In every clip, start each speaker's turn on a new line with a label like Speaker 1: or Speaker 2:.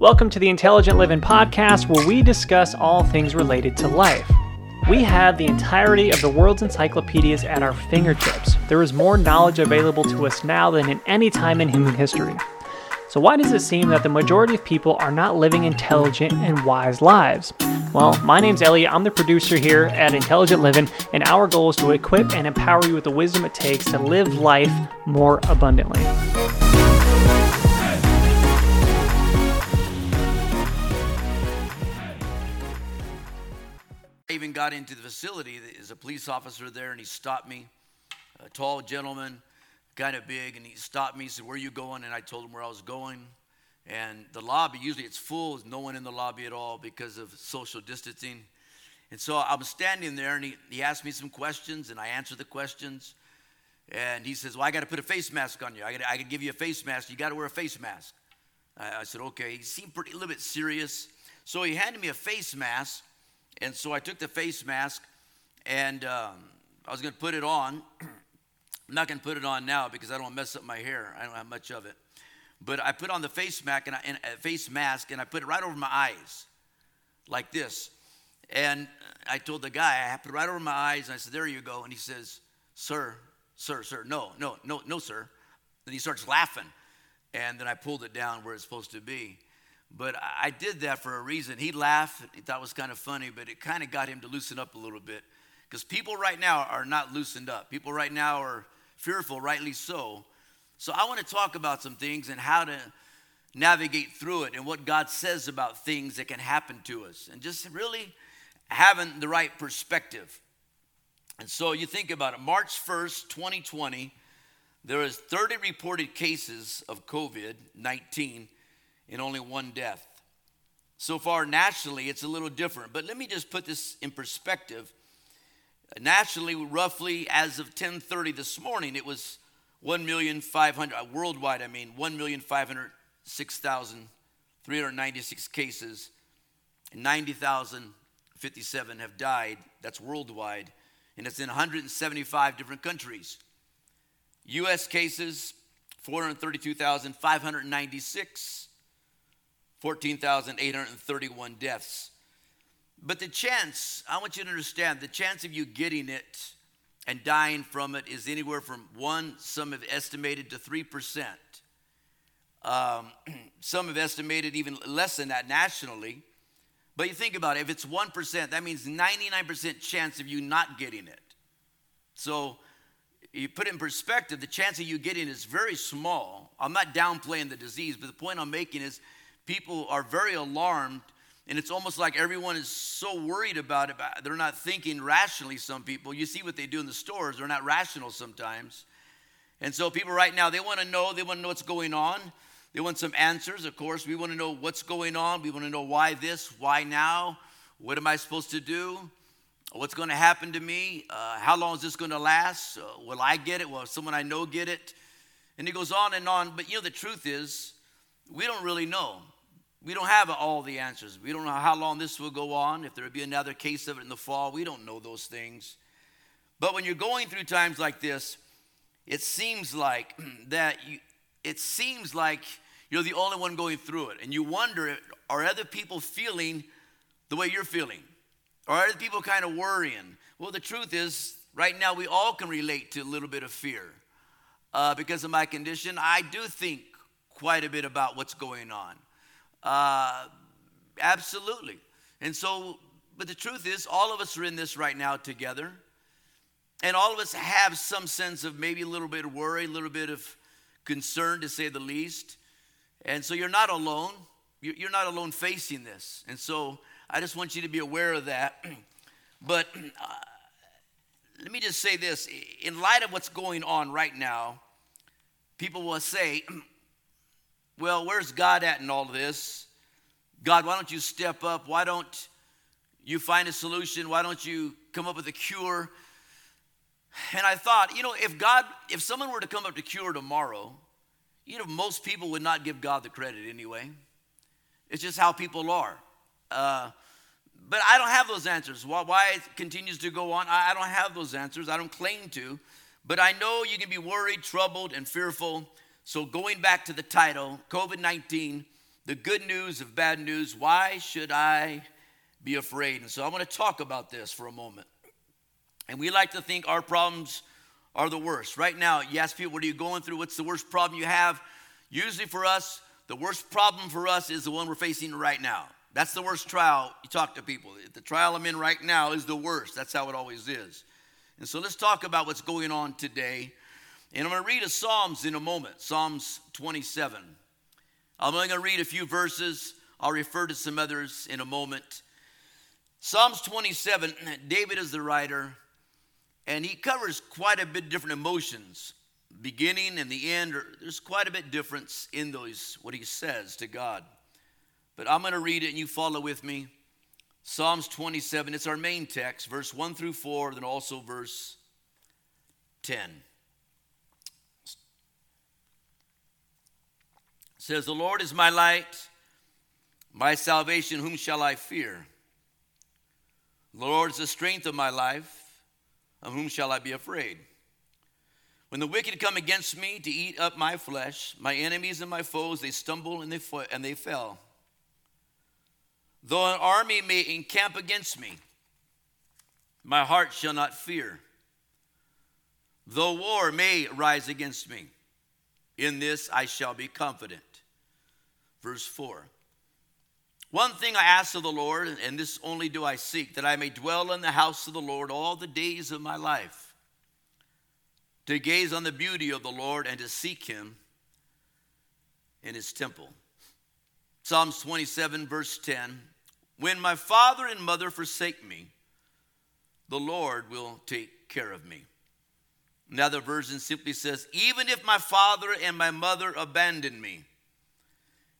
Speaker 1: Welcome to the Intelligent Living Podcast, where we discuss all things related to life. We have the entirety of the world's encyclopedias at our fingertips. There is more knowledge available to us now than in any time in human history. So, why does it seem that the majority of people are not living intelligent and wise lives? Well, my name's Elliot. I'm the producer here at Intelligent Living, and our goal is to equip and empower you with the wisdom it takes to live life more abundantly.
Speaker 2: Got into the facility. There's a police officer there, and he stopped me. A tall gentleman, kind of big, and he stopped me. He said, "Where are you going?" And I told him where I was going. And the lobby usually it's full. There's no one in the lobby at all because of social distancing. And so I'm standing there, and he, he asked me some questions, and I answered the questions. And he says, "Well, I got to put a face mask on you. I got can give you a face mask. You got to wear a face mask." I, I said, "Okay." He seemed pretty a little bit serious, so he handed me a face mask. And so I took the face mask and um, I was going to put it on. I'm not going to put it on now because I don't mess up my hair. I don't have much of it. But I put on the face mask and, I, and uh, face mask and I put it right over my eyes, like this. And I told the guy, I put it right over my eyes, and I said, "There you go." And he says, "Sir, sir, sir, no, no, no, no, sir." Then he starts laughing, and then I pulled it down where it's supposed to be. But I did that for a reason. He laughed, he thought it was kind of funny, but it kind of got him to loosen up a little bit. Because people right now are not loosened up. People right now are fearful, rightly so. So I want to talk about some things and how to navigate through it and what God says about things that can happen to us and just really having the right perspective. And so you think about it March 1st, 2020, there was 30 reported cases of COVID 19 and only one death. So far, nationally, it's a little different. But let me just put this in perspective. Nationally, roughly as of 10:30 this morning, it was 1,500 uh, worldwide. I mean, 1,506,396 cases, and 90,057 have died. That's worldwide, and it's in 175 different countries. U.S. cases 432,596. 14,831 deaths. But the chance, I want you to understand, the chance of you getting it and dying from it is anywhere from one, some have estimated to 3%. Um, some have estimated even less than that nationally. But you think about it, if it's 1%, that means 99% chance of you not getting it. So you put it in perspective, the chance of you getting it is very small. I'm not downplaying the disease, but the point I'm making is people are very alarmed and it's almost like everyone is so worried about it they're not thinking rationally some people. You see what they do in the stores they're not rational sometimes. And so people right now they want to know they want to know what's going on. They want some answers of course. We want to know what's going on. We want to know why this why now? What am i supposed to do? What's going to happen to me? Uh, how long is this going to last? Uh, will i get it? Will someone i know get it? And it goes on and on. But you know the truth is we don't really know we don't have all the answers. We don't know how long this will go on, if there will be another case of it in the fall. We don't know those things. But when you're going through times like this, it seems like that you, it seems like you're the only one going through it. And you wonder, are other people feeling the way you're feeling? Are other people kind of worrying? Well, the truth is, right now we all can relate to a little bit of fear. Uh, because of my condition, I do think quite a bit about what's going on. Uh, absolutely. And so, but the truth is, all of us are in this right now together. And all of us have some sense of maybe a little bit of worry, a little bit of concern, to say the least. And so you're not alone. You're not alone facing this. And so I just want you to be aware of that. but uh, let me just say this in light of what's going on right now, people will say, well, where's God at in all this? God, why don't you step up? Why don't you find a solution? Why don't you come up with a cure? And I thought, you know, if God, if someone were to come up to cure tomorrow, you know, most people would not give God the credit anyway. It's just how people are. Uh, but I don't have those answers. Why, why it continues to go on, I, I don't have those answers. I don't claim to. But I know you can be worried, troubled, and fearful. So, going back to the title, COVID 19, the good news of bad news. Why should I be afraid? And so I want to talk about this for a moment. And we like to think our problems are the worst. Right now, you ask people, what are you going through? What's the worst problem you have? Usually for us, the worst problem for us is the one we're facing right now. That's the worst trial. You talk to people. The trial I'm in right now is the worst. That's how it always is. And so let's talk about what's going on today. And I'm going to read a Psalms in a moment, Psalms 27. I'm only going to read a few verses. I'll refer to some others in a moment. Psalms 27, David is the writer, and he covers quite a bit different emotions. Beginning and the end, there's quite a bit difference in those, what he says to God. But I'm going to read it and you follow with me. Psalms 27, it's our main text, verse 1 through 4, then also verse 10. Says, The Lord is my light, my salvation, whom shall I fear? The Lord is the strength of my life, of whom shall I be afraid? When the wicked come against me to eat up my flesh, my enemies and my foes, they stumble and they, fo- and they fell. Though an army may encamp against me, my heart shall not fear. Though war may rise against me, in this I shall be confident. Verse 4 One thing I ask of the Lord, and this only do I seek, that I may dwell in the house of the Lord all the days of my life, to gaze on the beauty of the Lord and to seek him in his temple. Psalms 27, verse 10 when my father and mother forsake me, the Lord will take care of me. Another version simply says, Even if my father and my mother abandon me.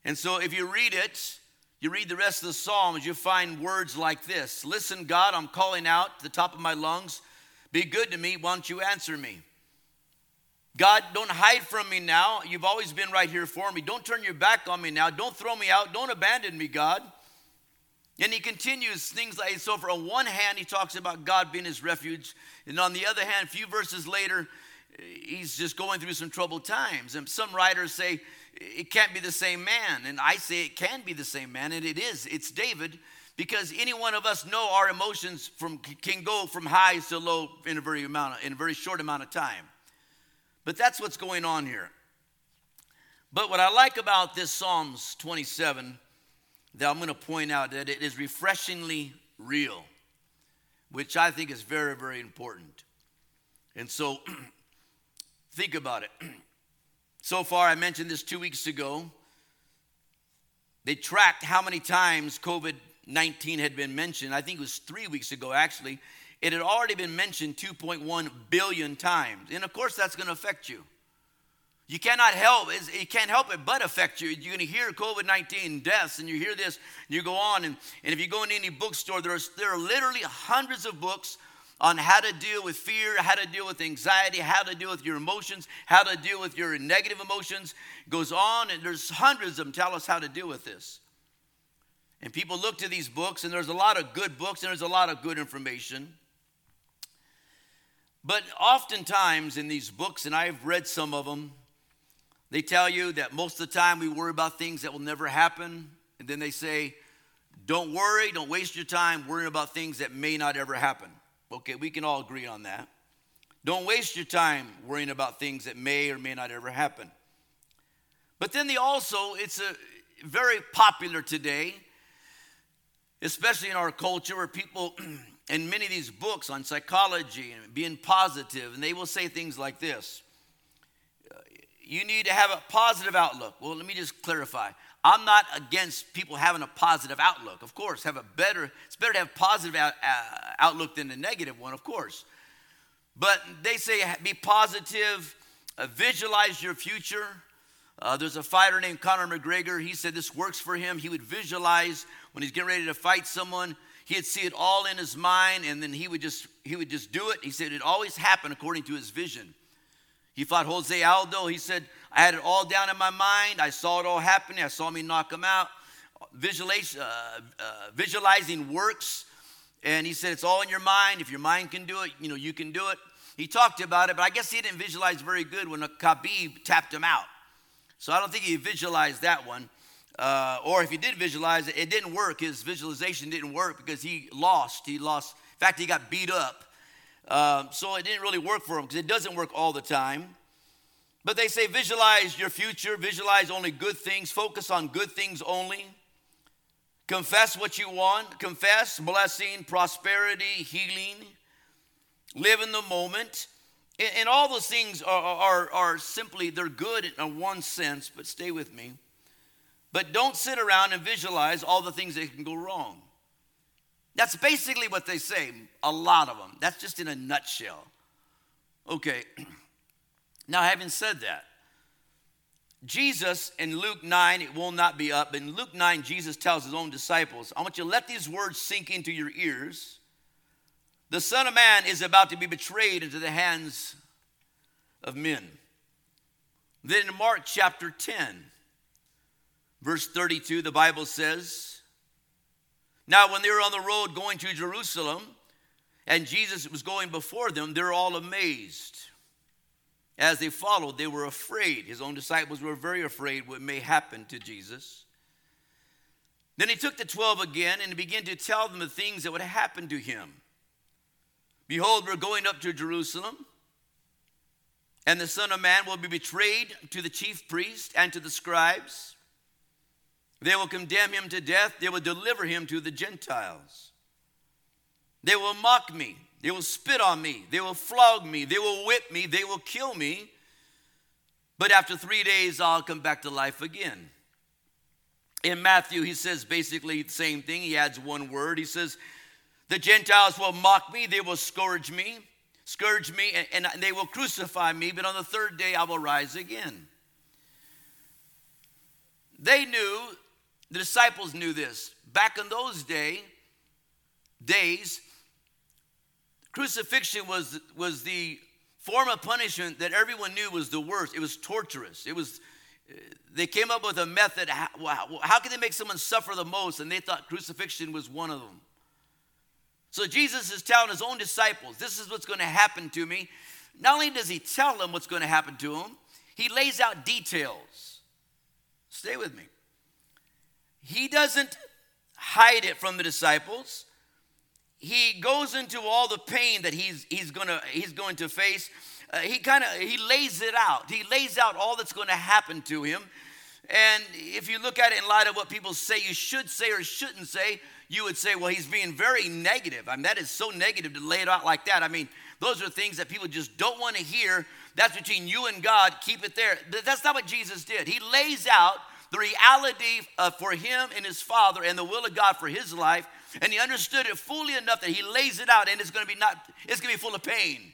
Speaker 2: And so if you read it, you read the rest of the Psalms, you find words like this Listen, God, I'm calling out the top of my lungs. Be good to me. Why don't you answer me? God, don't hide from me now. You've always been right here for me. Don't turn your back on me now. Don't throw me out. Don't abandon me, God. And he continues things like so. For on one hand, he talks about God being his refuge, and on the other hand, a few verses later, he's just going through some troubled times. And some writers say it can't be the same man, and I say it can be the same man, and it is. It's David, because any one of us know our emotions from can go from highs to low in a very amount of, in a very short amount of time. But that's what's going on here. But what I like about this Psalms 27 that I'm going to point out that it is refreshingly real, which I think is very, very important. And so, think about it. so far, I mentioned this two weeks ago. They tracked how many times COVID 19 had been mentioned. I think it was three weeks ago, actually. It had already been mentioned 2.1 billion times. And of course, that's going to affect you. You cannot help, it can't help it but affect you. You're going to hear COVID 19 deaths, and you hear this, and you go on. And, and if you go into any bookstore, there's, there are literally hundreds of books on how to deal with fear, how to deal with anxiety, how to deal with your emotions, how to deal with your negative emotions. It goes on, and there's hundreds of them tell us how to deal with this. And people look to these books, and there's a lot of good books, and there's a lot of good information. But oftentimes in these books, and I've read some of them, they tell you that most of the time we worry about things that will never happen. And then they say, don't worry, don't waste your time worrying about things that may not ever happen. Okay, we can all agree on that. Don't waste your time worrying about things that may or may not ever happen. But then they also, it's a very popular today, especially in our culture where people in many of these books on psychology and being positive, and they will say things like this you need to have a positive outlook. Well, let me just clarify. I'm not against people having a positive outlook. Of course, have a better. It's better to have positive out, uh, outlook than a negative one, of course. But they say be positive, uh, visualize your future. Uh, there's a fighter named Conor McGregor. He said this works for him. He would visualize when he's getting ready to fight someone. He'd see it all in his mind, and then he would just he would just do it. He said it always happened according to his vision. He fought Jose Aldo. He said, I had it all down in my mind. I saw it all happening. I saw me knock him out. Uh, uh, visualizing works. And he said, it's all in your mind. If your mind can do it, you know, you can do it. He talked about it, but I guess he didn't visualize very good when Khabib tapped him out. So I don't think he visualized that one. uh, or if he did visualize it, it didn't work. His visualization didn't work because he lost. He lost. In fact, he got beat up. Um, so it didn't really work for him because it doesn't work all the time. But they say visualize your future, visualize only good things, focus on good things only. Confess what you want, confess blessing, prosperity, healing. Live in the moment. And, all those things are, are, are simply, they're good in one sense, but stay with me. But don't sit around and visualize all the things that can go wrong. That's basically what they say, a lot of them. That's just in a nutshell. Okay, now having said that, Jesus in Luke 9, it will not be up. In Luke 9, Jesus tells his own disciples, I want you to let these words sink into your ears. The Son of Man is about to be betrayed into the hands of men. Then in Mark chapter 10, verse 32, the Bible says, Now when they were on the road going to Jerusalem, and Jesus was going before them, they're all amazed. As they followed, they were afraid. His own disciples were very afraid what may happen to Jesus. Then he took the twelve again and began to tell them the things that would happen to him. Behold, we're going up to Jerusalem, and the Son of Man will be betrayed to the chief priests and to the scribes. They will condemn him to death, they will deliver him to the Gentiles. They will mock me they will spit on me. They will flog me. They will whip me. They will kill me. But after three days, I'll come back to life again. In Matthew, he says basically the same thing. He adds one word. He says, The Gentiles will mock me. They will scourge me, scourge me, and, and they will crucify me. But on the third day, I will rise again. They knew, the disciples knew this. Back in those day, days, Crucifixion was, was the form of punishment that everyone knew was the worst. It was torturous. It was, uh, they came up with a method. How, how can they make someone suffer the most? And they thought crucifixion was one of them. So Jesus is telling his own disciples, This is what's going to happen to me. Not only does he tell them what's going to happen to him, he lays out details. Stay with me. He doesn't hide it from the disciples he goes into all the pain that he's, he's, gonna, he's going to face. Uh, he kind of he lays it out. He lays out all that's going to happen to him. And if you look at it in light of what people say you should say or shouldn't say, you would say, well, he's being very negative. I mean, that is so negative to lay it out like that. I mean, those are things that people just don't want to hear. That's between you and God. Keep it there. But that's not what Jesus did. He lays out the reality uh, for him and his father and the will of God for his life and he understood it fully enough that he lays it out and it's going to be not it's going to be full of pain.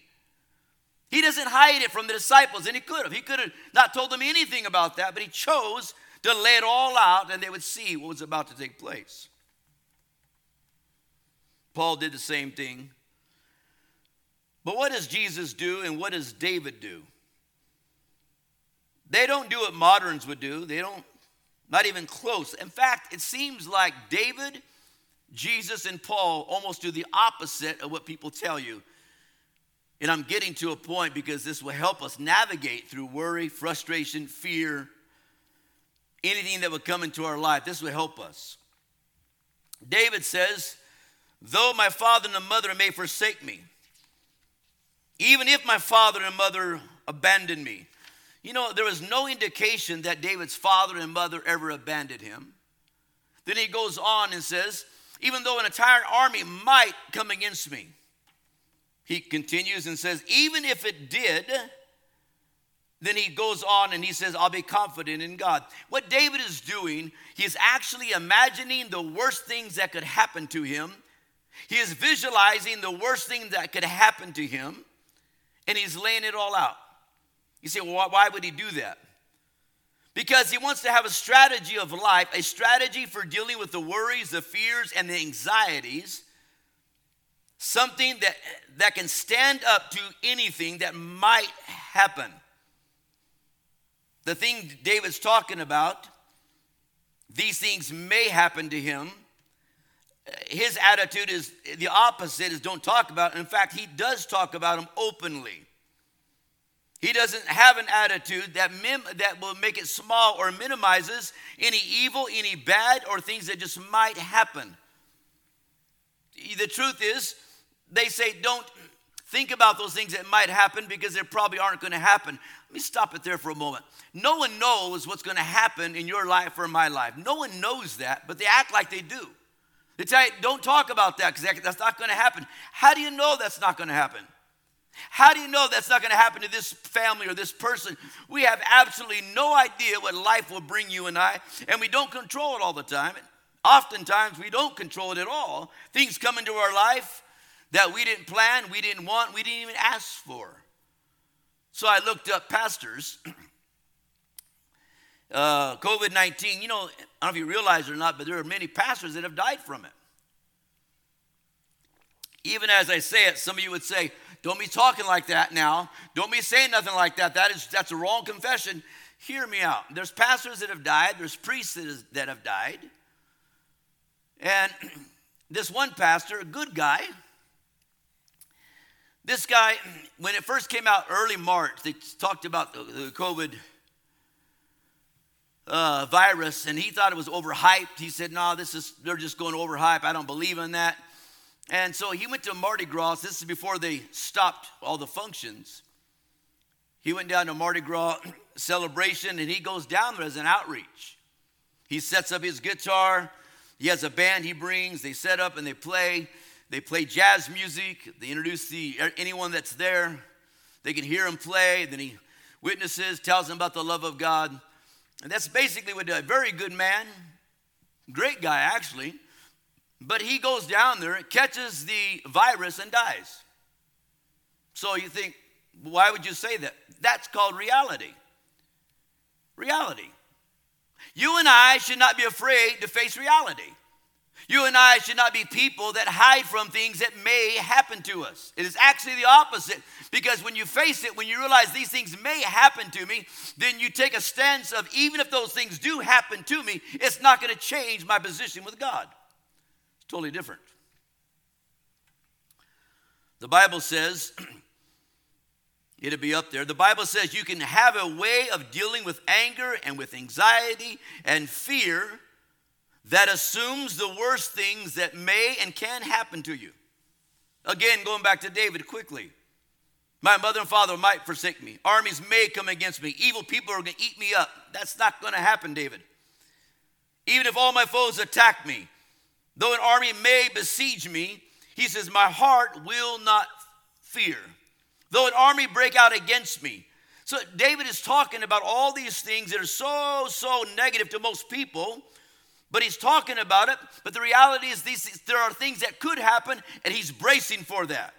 Speaker 2: He doesn't hide it from the disciples and he could have. He could have not told them anything about that but he chose to lay it all out and they would see what was about to take place. Paul did the same thing. But what does jesus do and what does david do? They don't do what moderns would do. They don't not even close. In fact it seems like david Jesus and Paul almost do the opposite of what people tell you. And I'm getting to a point because this will help us navigate through worry, frustration, fear, anything that would come into our life. This will help us. David says, Though my father and mother may forsake me, even if my father and mother abandon me. You know, there was no indication that David's father and mother ever abandoned him. Then he goes on and says, even though an entire army might come against me. He continues and says, even if it did, then he goes on and he says, I'll be confident in God. What David is doing, he is actually imagining the worst things that could happen to him. He is visualizing the worst thing that could happen to him, and he's laying it all out. You say, well, why would he do that? Because he wants to have a strategy of life, a strategy for dealing with the worries, the fears, and the anxieties. Something that, that can stand up to anything that might happen. The thing David's talking about, these things may happen to him. His attitude is the opposite is don't talk about it. In fact, he does talk about them openly. He doesn't have an attitude that, that will make it small or minimizes any evil, any bad, or things that just might happen. The truth is, they say don't think about those things that might happen because they probably aren't going to happen. Let me stop it there for a moment. No one knows what's going to happen in your life or my life. No one knows that, but they act like they do. They tell you, don't talk about that because that's not going to happen. How do you know that's not going to happen? How do you know that's not going to happen to this family or this person? We have absolutely no idea what life will bring you and I, and we don't control it all the time. Oftentimes, we don't control it at all. Things come into our life that we didn't plan, we didn't want, we didn't even ask for. So I looked up pastors. Uh, COVID 19, you know, I don't know if you realize it or not, but there are many pastors that have died from it. Even as I say it, some of you would say, don't be talking like that now. Don't be saying nothing like that. That is that's a wrong confession. Hear me out. There's pastors that have died, there's priests that, is, that have died. And this one pastor, a good guy, this guy, when it first came out early March, they talked about the, the COVID uh, virus, and he thought it was overhyped. He said, "No, this is they're just going overhype. I don't believe in that." And so he went to Mardi Gras. This is before they stopped all the functions. He went down to Mardi Gras celebration and he goes down there as an outreach. He sets up his guitar. He has a band he brings. They set up and they play. They play jazz music. They introduce the, er, anyone that's there. They can hear him play. Then he witnesses, tells them about the love of God. And that's basically what a very good man, great guy actually. But he goes down there, catches the virus, and dies. So you think, why would you say that? That's called reality. Reality. You and I should not be afraid to face reality. You and I should not be people that hide from things that may happen to us. It is actually the opposite because when you face it, when you realize these things may happen to me, then you take a stance of even if those things do happen to me, it's not going to change my position with God. Totally different. The Bible says, it'll be up there. The Bible says you can have a way of dealing with anger and with anxiety and fear that assumes the worst things that may and can happen to you. Again, going back to David quickly. My mother and father might forsake me. Armies may come against me. Evil people are going to eat me up. That's not going to happen, David. Even if all my foes attack me, Though an army may besiege me, he says, My heart will not fear. Though an army break out against me. So David is talking about all these things that are so, so negative to most people, but he's talking about it. But the reality is, these, there are things that could happen, and he's bracing for that.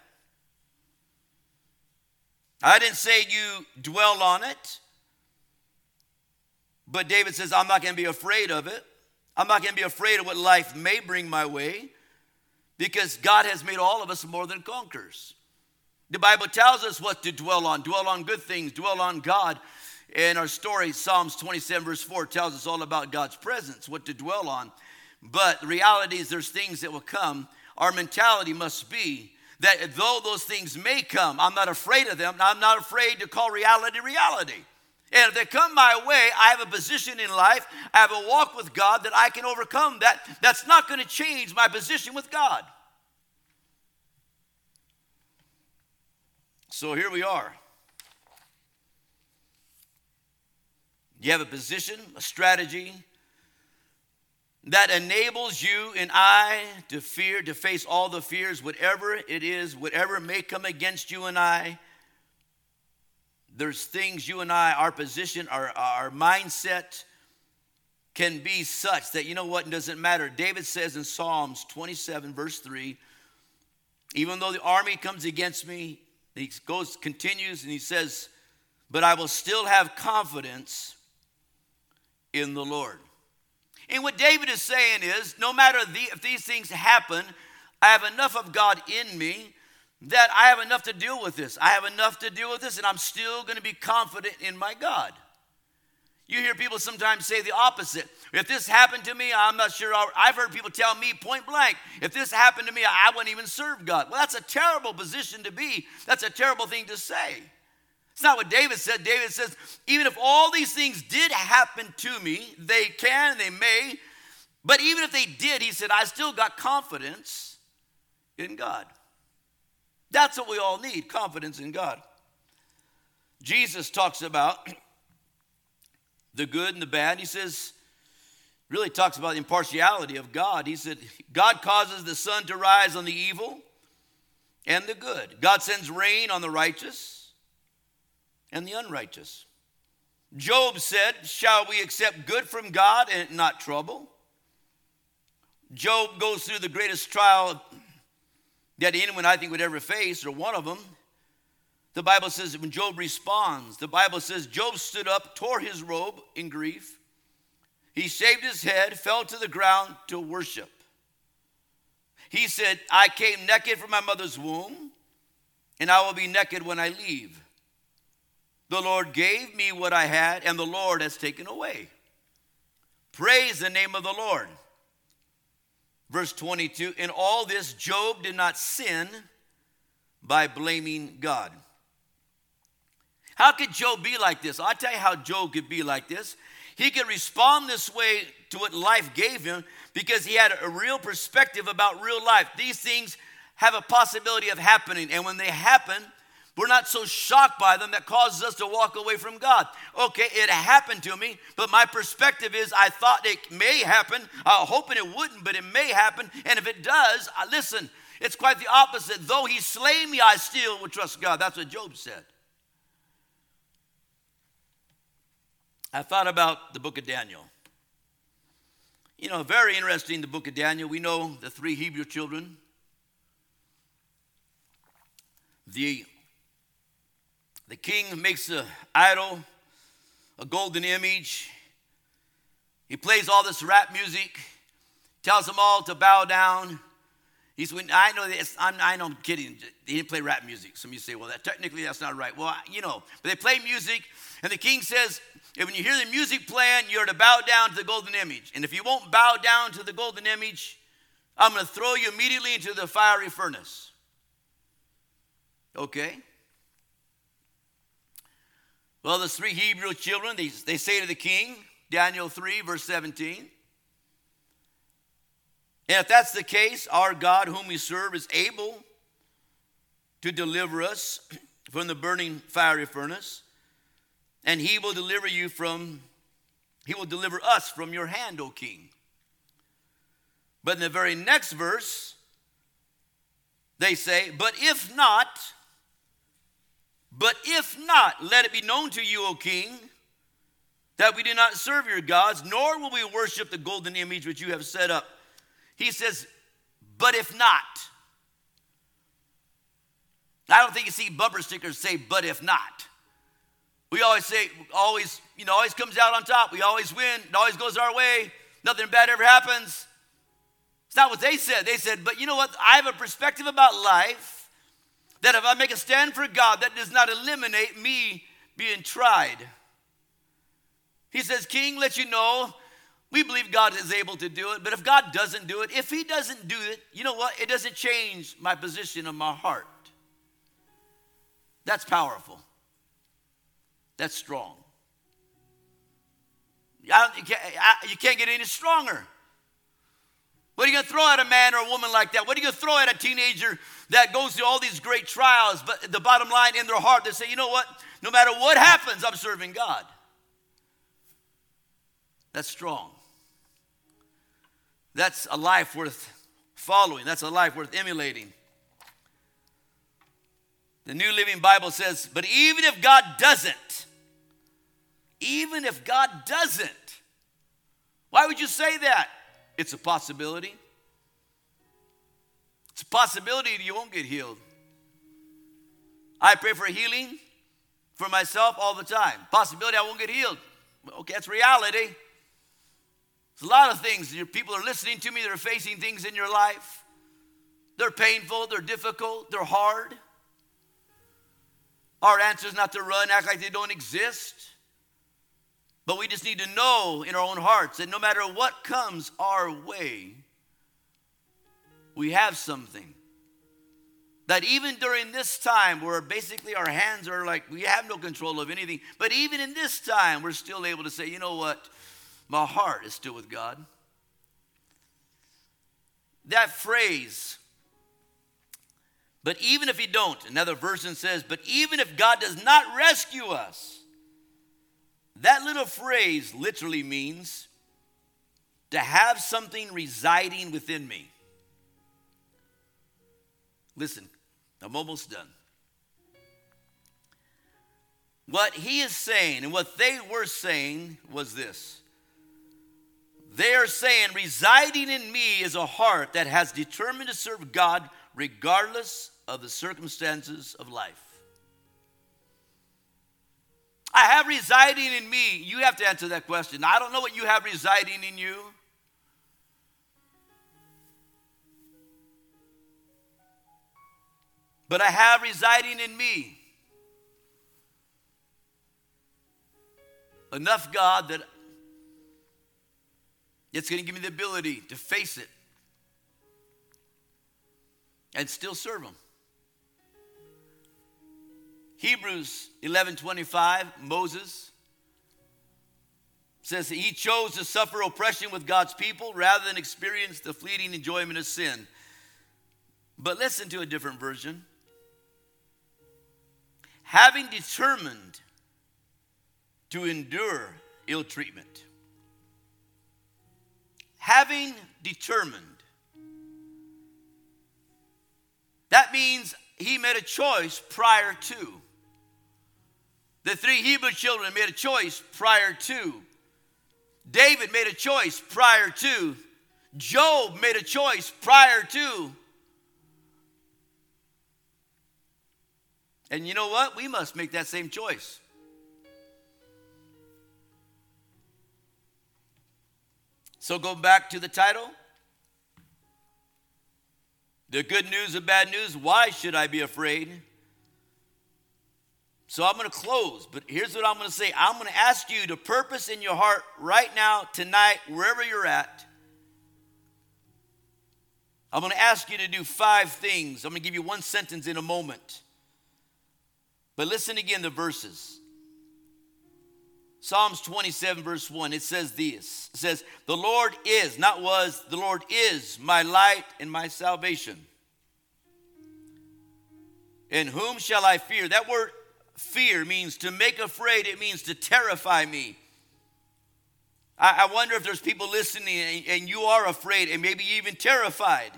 Speaker 2: I didn't say you dwell on it, but David says, I'm not going to be afraid of it. I'm not going to be afraid of what life may bring my way because God has made all of us more than conquerors. The Bible tells us what to dwell on dwell on good things, dwell on God. In our story, Psalms 27, verse 4, tells us all about God's presence, what to dwell on. But the reality is, there's things that will come. Our mentality must be that though those things may come, I'm not afraid of them. I'm not afraid to call reality reality. And if they come my way, I have a position in life, I have a walk with God that I can overcome that. That's not going to change my position with God. So here we are. You have a position, a strategy that enables you and I to fear, to face all the fears, whatever it is, whatever may come against you and I there's things you and I, our position, our, our mindset can be such that, you know what, doesn't matter. David says in Psalms 27, verse 3, even though the army comes against me, he goes, continues, and he says, but I will still have confidence in the Lord. And what David is saying is no matter the, if these things happen, I have enough of God in me that I have enough to deal with this. I have enough to deal with this, and I'm still going to be confident in my God. You hear people sometimes say the opposite. If this happened to me, I'm not sure. I've heard people tell me point blank, if this happened to me, I wouldn't even serve God. Well, that's a terrible position to be. That's a terrible thing to say. It's not what David said. David says, even if all these things did happen to me, they can, they may, but even if they did, he said, I still got confidence in God. That's what we all need confidence in God. Jesus talks about the good and the bad. He says, really talks about the impartiality of God. He said, God causes the sun to rise on the evil and the good. God sends rain on the righteous and the unrighteous. Job said, Shall we accept good from God and not trouble? Job goes through the greatest trial that anyone I think would ever face, or one of them. The Bible says when Job responds, the Bible says Job stood up, tore his robe in grief. He shaved his head, fell to the ground to worship. He said, I came naked from my mother's womb, and I will be naked when I leave. The Lord gave me what I had, and the Lord has taken away. Praise the name of the Lord. Verse 22 In all this, Job did not sin by blaming God. How could Job be like this? I'll tell you how Job could be like this. He could respond this way to what life gave him because he had a real perspective about real life. These things have a possibility of happening, and when they happen, we're not so shocked by them that causes us to walk away from God. Okay, it happened to me, but my perspective is I thought it may happen. I'm hoping it wouldn't, but it may happen. And if it does, I, listen, it's quite the opposite. Though he slay me, I still will trust God. That's what Job said. I thought about the book of Daniel. You know, very interesting, the book of Daniel. We know the three Hebrew children. The the king makes an idol, a golden image. He plays all this rap music, tells them all to bow down. He's when I know this, I'm, I know I'm kidding. He didn't play rap music. Some of you say, well, that technically that's not right. Well, you know, but they play music, and the king says, if when you hear the music playing, you're to bow down to the golden image. And if you won't bow down to the golden image, I'm going to throw you immediately into the fiery furnace. Okay? Well, the three Hebrew children, they, they say to the king, Daniel 3, verse 17. And if that's the case, our God, whom we serve, is able to deliver us from the burning fiery furnace, and he will deliver you from, he will deliver us from your hand, O king. But in the very next verse, they say, But if not, but if not, let it be known to you, O king, that we do not serve your gods, nor will we worship the golden image which you have set up. He says, but if not. I don't think you see bumper stickers say, but if not. We always say, always, you know, always comes out on top. We always win. It always goes our way. Nothing bad ever happens. It's not what they said. They said, but you know what? I have a perspective about life that if I make a stand for God, that does not eliminate me being tried. He says, King, let you know, we believe God is able to do it, but if God doesn't do it, if He doesn't do it, you know what? It doesn't change my position of my heart. That's powerful. That's strong. You can't get any stronger. What are you going to throw at a man or a woman like that? What are you going to throw at a teenager that goes through all these great trials, but the bottom line in their heart, they say, you know what? No matter what happens, I'm serving God. That's strong. That's a life worth following, that's a life worth emulating. The New Living Bible says, but even if God doesn't, even if God doesn't, why would you say that? It's a possibility. It's a possibility you won't get healed. I pray for healing for myself all the time. Possibility I won't get healed. Okay, that's reality. There's a lot of things. Your people are listening to me, they're facing things in your life. They're painful, they're difficult, they're hard. Our answer is not to run, act like they don't exist. But we just need to know in our own hearts that no matter what comes our way, we have something. That even during this time, where basically our hands are like, we have no control of anything, but even in this time, we're still able to say, you know what? My heart is still with God. That phrase, but even if He don't, another version says, but even if God does not rescue us, that little phrase literally means to have something residing within me. Listen, I'm almost done. What he is saying and what they were saying was this. They are saying, residing in me is a heart that has determined to serve God regardless of the circumstances of life. I have residing in me. You have to answer that question. I don't know what you have residing in you. But I have residing in me enough God that it's going to give me the ability to face it and still serve Him. Hebrews 11:25 Moses says that he chose to suffer oppression with God's people rather than experience the fleeting enjoyment of sin. But listen to a different version. Having determined to endure ill treatment. Having determined. That means he made a choice prior to. The three Hebrew children made a choice prior to. David made a choice prior to. Job made a choice prior to. And you know what? We must make that same choice. So go back to the title. The good news of bad news. Why should I be afraid? So I'm going to close, but here's what I'm going to say. I'm going to ask you to purpose in your heart right now, tonight, wherever you're at. I'm going to ask you to do five things. I'm going to give you one sentence in a moment. But listen again the verses. Psalms 27, verse 1, it says this. It says, The Lord is, not was, the Lord is my light and my salvation. In whom shall I fear? That word fear means to make afraid, it means to terrify me. I, I wonder if there's people listening and, and you are afraid and maybe even terrified.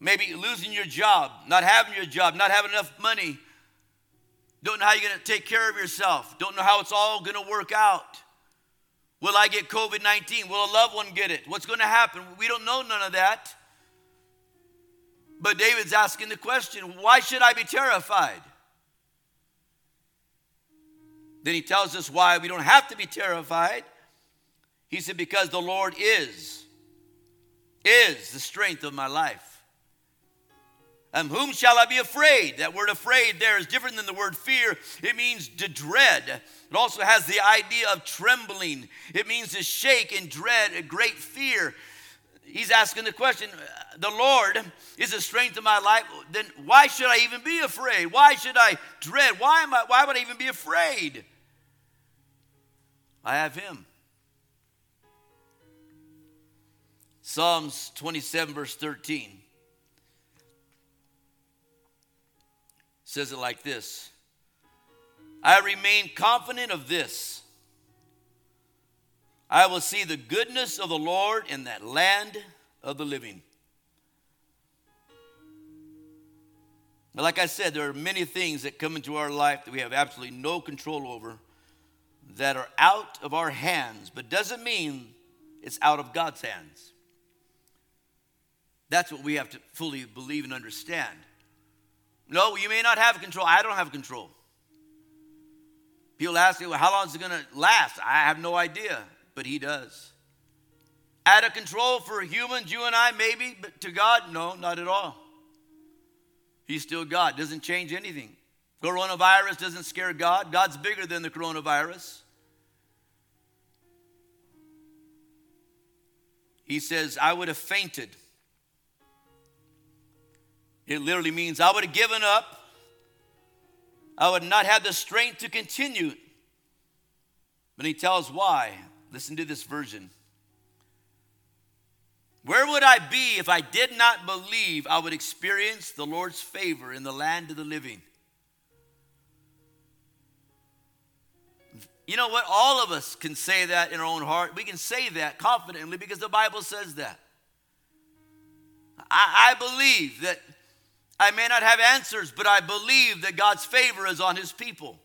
Speaker 2: Maybe losing your job, not having your job, not having enough money. Don't know how you're going to take care of yourself. Don't know how it's all going to work out. Will I get COVID 19? Will a loved one get it? What's going to happen? We don't know none of that. But David's asking the question why should I be terrified? Then he tells us why we don't have to be terrified. He said, Because the Lord is, is the strength of my life. And whom shall I be afraid? That word afraid there is different than the word fear. It means to dread. It also has the idea of trembling. It means to shake and dread a great fear he's asking the question uh, the Lord is the strength of my life, then why should I even be afraid? Why should I dread? Why, am I, why would I even be afraid? I have Him. Psalms 27, verse 13 says it like this I remain confident of this I will see the goodness of the Lord in that land of the living. Like I said, there are many things that come into our life that we have absolutely no control over that are out of our hands, but doesn't mean it's out of God's hands. That's what we have to fully believe and understand. No, you may not have control. I don't have control. People ask me, well, how long is it going to last? I have no idea but He does. Out of control for humans, you and I, maybe, but to God, no, not at all. He's still God, doesn't change anything. Coronavirus doesn't scare God. God's bigger than the coronavirus. He says, I would have fainted It literally means I would have given up. I would not have the strength to continue. But he tells why. Listen to this version. Where would I be if I did not believe I would experience the Lord's favor in the land of the living? You know what? All of us can say that in our own heart. We can say that confidently because the Bible says that. I, I believe that I may not have answers, but I believe that God's favor is on his people.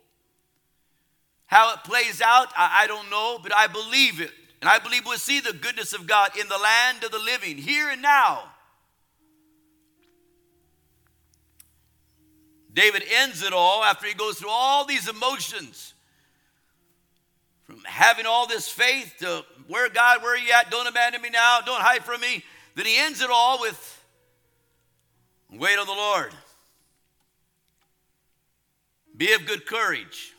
Speaker 2: How it plays out, I, I don't know, but I believe it. And I believe we'll see the goodness of God in the land of the living, here and now. David ends it all after he goes through all these emotions from having all this faith to where God, where are you at? Don't abandon me now. Don't hide from me. Then he ends it all with wait on the Lord. Be of good courage,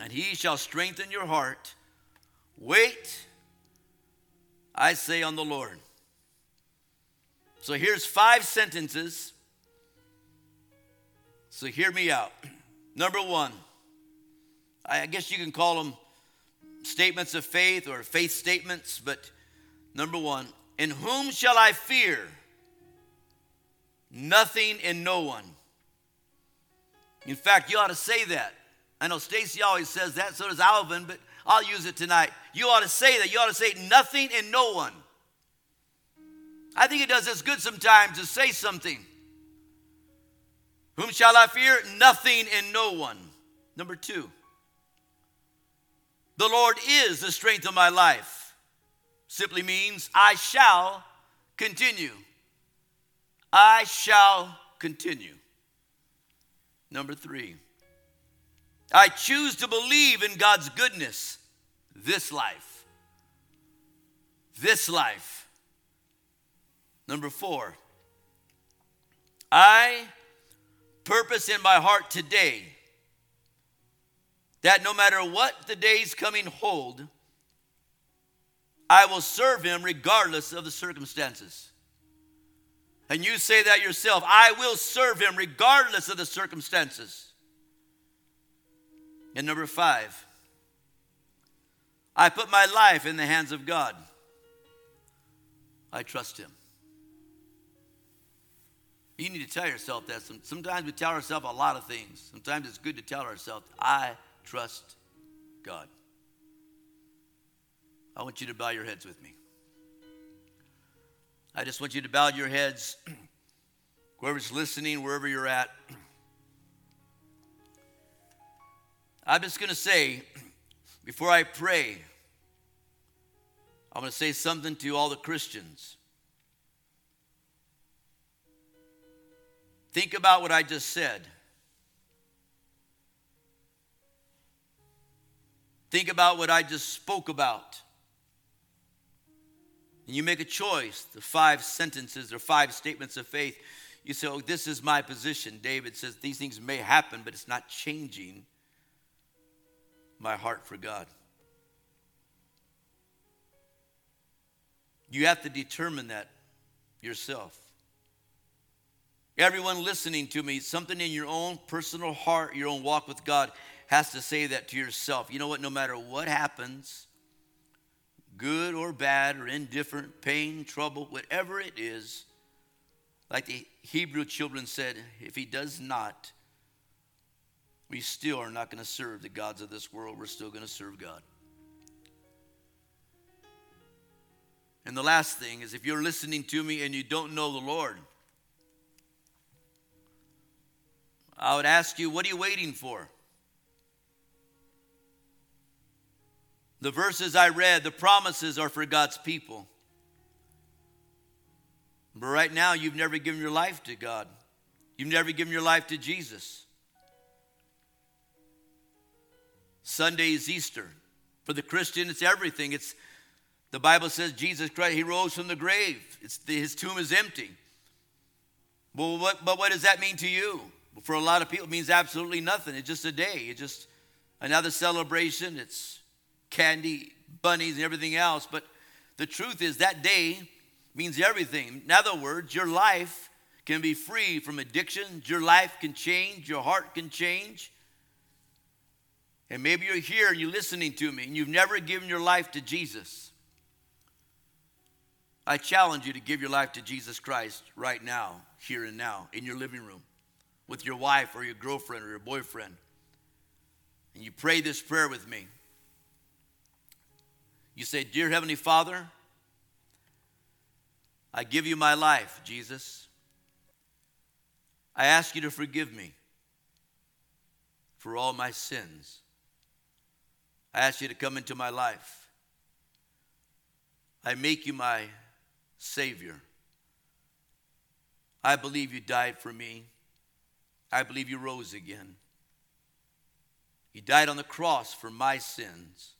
Speaker 2: and he shall strengthen your heart. Wait, I say, on the Lord. So here's five sentences. So hear me out. Number one, I guess you can call them statements of faith or faith statements, but number one, in whom shall I fear? Nothing and no one. In fact, you ought to say that. I know Stacy always says that, so does Alvin, but I'll use it tonight. You ought to say that. You ought to say nothing and no one. I think it does us good sometimes to say something. Whom shall I fear? Nothing and no one. Number two, the Lord is the strength of my life. Simply means I shall continue. I shall continue. Number three, I choose to believe in God's goodness this life. This life. Number four, I purpose in my heart today that no matter what the days coming hold, I will serve him regardless of the circumstances. And you say that yourself I will serve him regardless of the circumstances. And number five, I put my life in the hands of God. I trust him. You need to tell yourself that. Sometimes we tell ourselves a lot of things. Sometimes it's good to tell ourselves, I trust God. I want you to bow your heads with me. I just want you to bow your heads, whoever's listening, wherever you're at. I'm just going to say, before I pray, I'm going to say something to all the Christians. Think about what I just said. Think about what I just spoke about. And you make a choice, the five sentences or five statements of faith. You say, Oh, this is my position. David says, These things may happen, but it's not changing my heart for God. You have to determine that yourself. Everyone listening to me, something in your own personal heart, your own walk with God has to say that to yourself. You know what? No matter what happens, good or bad or indifferent, pain, trouble, whatever it is, like the Hebrew children said, if he does not, we still are not going to serve the gods of this world. We're still going to serve God. And the last thing is if you're listening to me and you don't know the Lord, I would ask you, what are you waiting for? The verses I read, the promises are for God's people. But right now, you've never given your life to God. You've never given your life to Jesus. Sunday is Easter. For the Christian, it's everything. It's the Bible says Jesus Christ, He rose from the grave. It's the, his tomb is empty. Well, what, but what does that mean to you? For a lot of people, it means absolutely nothing. It's just a day. It's just another celebration. It's candy, bunnies, and everything else. But the truth is, that day means everything. In other words, your life can be free from addiction. Your life can change, your heart can change. And maybe you're here and you're listening to me and you've never given your life to Jesus. I challenge you to give your life to Jesus Christ right now, here and now, in your living room, with your wife or your girlfriend or your boyfriend. And you pray this prayer with me. You say, Dear Heavenly Father, I give you my life, Jesus. I ask you to forgive me for all my sins. I ask you to come into my life. I make you my Savior. I believe you died for me. I believe you rose again. You died on the cross for my sins.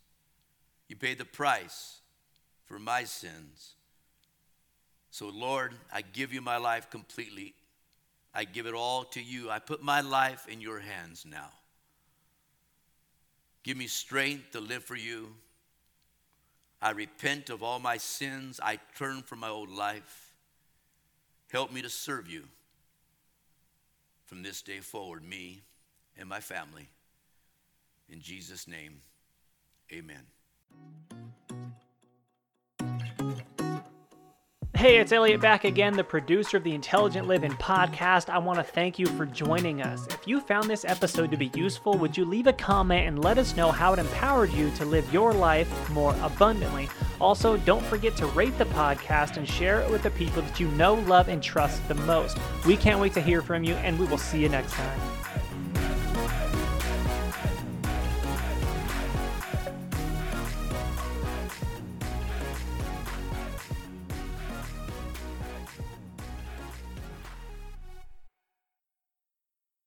Speaker 2: You paid the price for my sins. So, Lord, I give you my life completely. I give it all to you. I put my life in your hands now. Give me strength to live for you. I repent of all my sins. I turn from my old life. Help me to serve you from this day forward, me and my family. In Jesus' name, amen.
Speaker 1: Hey, it's Elliot back again, the producer of the Intelligent Living podcast. I want to thank you for joining us. If you found this episode to be useful, would you leave a comment and let us know how it empowered you to live your life more abundantly? Also, don't forget to rate the podcast and share it with the people that you know, love, and trust the most. We can't wait to hear from you, and we will see you next time.